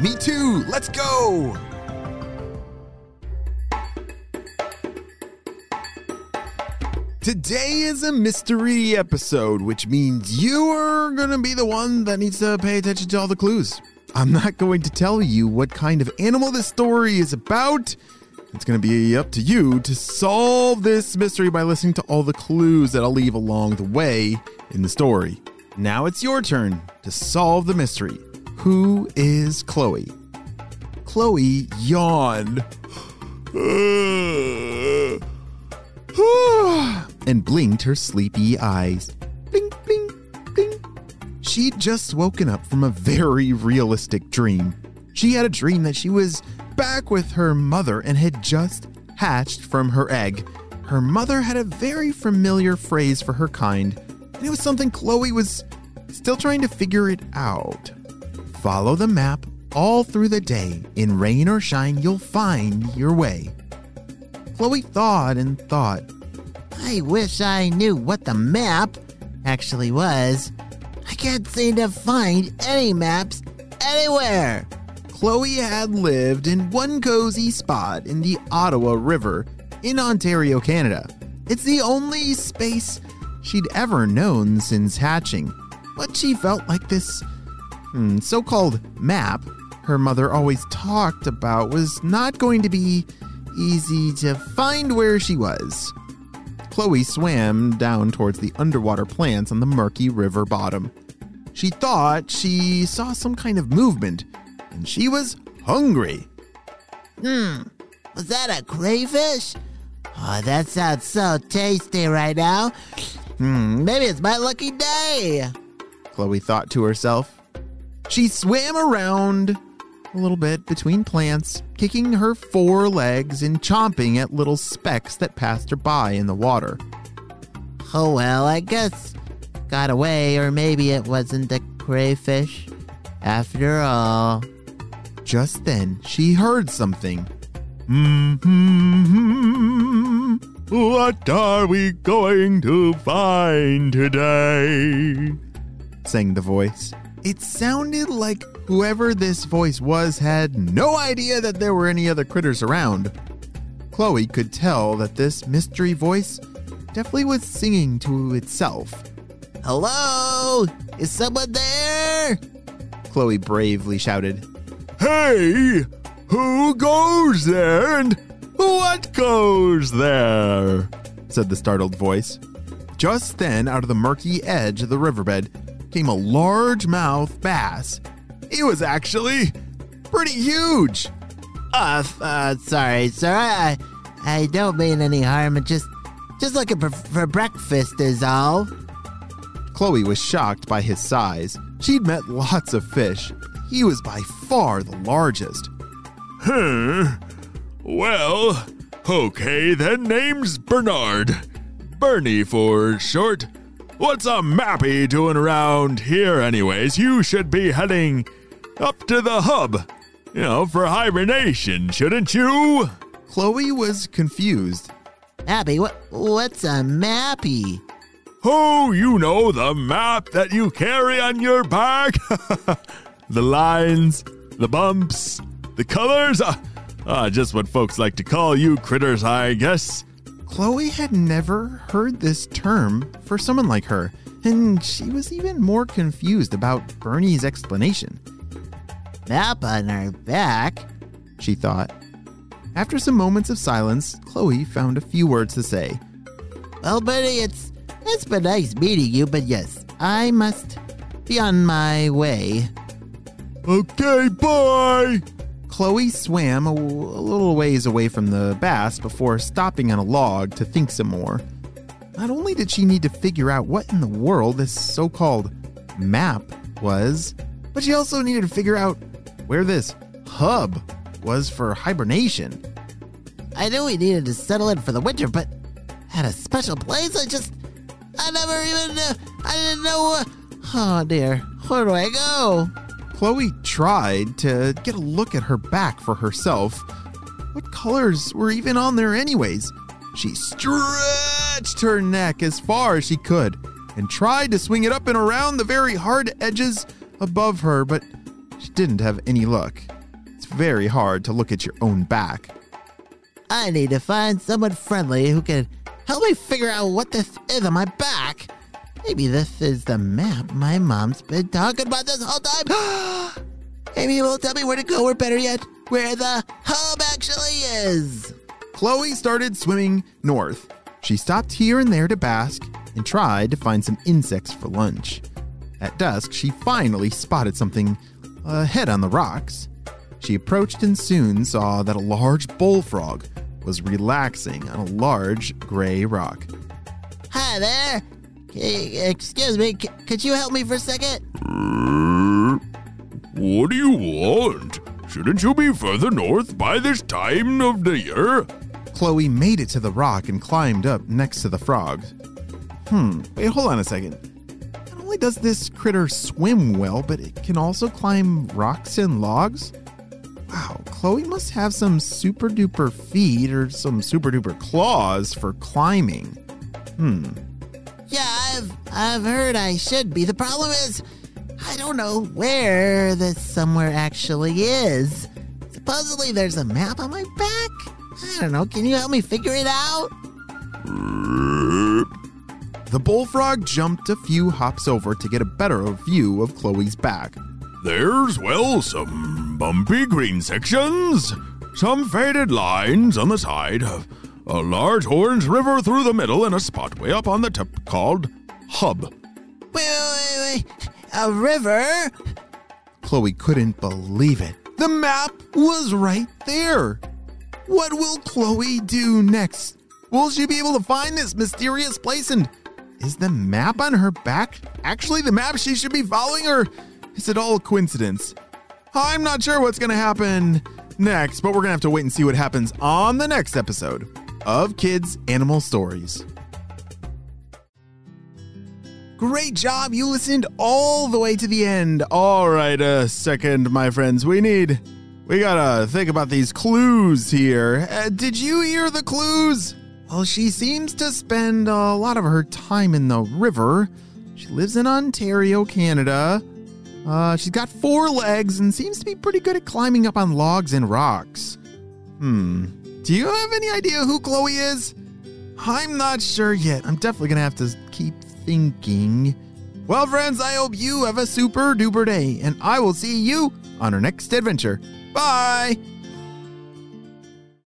Me too! Let's go! Today is a mystery episode, which means you are going to be the one that needs to pay attention to all the clues. I'm not going to tell you what kind of animal this story is about. It's to be up to you to solve this mystery by listening to all the clues that I'll leave along the way in the story. Now it's your turn to solve the mystery. Who is Chloe? Chloe yawned and blinked her sleepy eyes. Blink, blink, blink. She'd just woken up from a very realistic dream. She had a dream that she was back with her mother and had just hatched from her egg. Her mother had a very familiar phrase for her kind, and it was something Chloe was still trying to figure it out. Follow the map all through the day. In rain or shine, you'll find your way. Chloe thought and thought. I wish I knew what the map actually was. I can't seem to find any maps anywhere. Chloe had lived in one cozy spot in the Ottawa River in Ontario, Canada. It's the only space she'd ever known since hatching. But she felt like this so called map her mother always talked about was not going to be easy to find where she was. Chloe swam down towards the underwater plants on the murky river bottom. She thought she saw some kind of movement, and she was hungry. Hmm, was that a crayfish? Oh, that sounds so tasty right now. Hmm, maybe it's my lucky day. Chloe thought to herself. She swam around a little bit between plants, kicking her four legs and chomping at little specks that passed her by in the water. Oh well, I guess got away, or maybe it wasn't a crayfish after all. Just then, she heard something. Hmm, what are we going to find today? sang the voice. It sounded like whoever this voice was had no idea that there were any other critters around. Chloe could tell that this mystery voice definitely was singing to itself. Hello? Is someone there? Chloe bravely shouted. Hey! Who goes there and what goes there? said the startled voice. Just then, out of the murky edge of the riverbed, came a largemouth bass. He was actually pretty huge. Uh, uh sorry, sir. I, I don't mean any harm. I'm just, just looking for, for breakfast is all. Chloe was shocked by his size. She'd met lots of fish. He was by far the largest. Hmm. Well, okay, then name's Bernard. Bernie for short. What's a mappy doing around here, anyways? You should be heading up to the hub, you know, for hibernation, shouldn't you? Chloe was confused. Mappy, what, what's a mappy? Oh, you know the map that you carry on your back. the lines, the bumps, the colors. Uh, uh, just what folks like to call you critters, I guess. Chloe had never heard this term for someone like her, and she was even more confused about Bernie's explanation. Map on our back, she thought. After some moments of silence, Chloe found a few words to say. Well, Bernie, it's it's been nice meeting you, but yes, I must be on my way. Okay, bye. Chloe swam a, little ways away from the bass before stopping on a log to think some more. Not only did she need to figure out what in the world this so called map was, but she also needed to figure out where this hub was for hibernation. I knew we needed to settle in for the winter, but at a special place, I just. I never even. Uh, I didn't know. Uh, oh dear. Where do I go? Chloe tried to get a look at her back for herself. What colors were even on there, anyways? She stretched her neck as far as she could and tried to swing it up and around the very hard edges above her, but she didn't have any luck. It's very hard to look at your own back. I need to find someone friendly who can help me figure out what this is on my back. Maybe this is the map my mom's been talking about this whole time. Maybe it will tell me where to go, or better yet, where the hub actually is. Chloe started swimming north. She stopped here and there to bask and tried to find some insects for lunch. At dusk, she finally spotted something ahead on the rocks. She approached and soon saw that a large bullfrog was relaxing on a large gray rock. Hi there. Hey, excuse me, c- could you help me for a second? What do you want? Shouldn't you be further north by this time of the year? Chloe made it to the rock and climbed up next to the frog. Hmm, wait, hold on a second. Not only does this critter swim well, but it can also climb rocks and logs? Wow, Chloe must have some super duper feet or some super duper claws for climbing. Hmm. Yeah, I've I've heard I should be. The problem is I don't know where this somewhere actually is. Supposedly there's a map on my back. I don't know. Can you help me figure it out? The bullfrog jumped a few hops over to get a better view of Chloe's back. There's, well, some bumpy green sections, some faded lines on the side, a large orange river through the middle, and a spot way up on the tip called Hub. Wait, wait, wait, wait. A river? Chloe couldn't believe it. The map was right there. What will Chloe do next? Will she be able to find this mysterious place? And is the map on her back actually the map she should be following, or is it all a coincidence? I'm not sure what's going to happen next, but we're going to have to wait and see what happens on the next episode of Kids Animal Stories. Great job. You listened all the way to the end. All right, a second, my friends. We need. We gotta think about these clues here. Uh, did you hear the clues? Well, she seems to spend a lot of her time in the river. She lives in Ontario, Canada. Uh, she's got four legs and seems to be pretty good at climbing up on logs and rocks. Hmm. Do you have any idea who Chloe is? I'm not sure yet. I'm definitely gonna have to keep thinking. Well, friends, I hope you have a super duper day, and I will see you on our next adventure. Bye!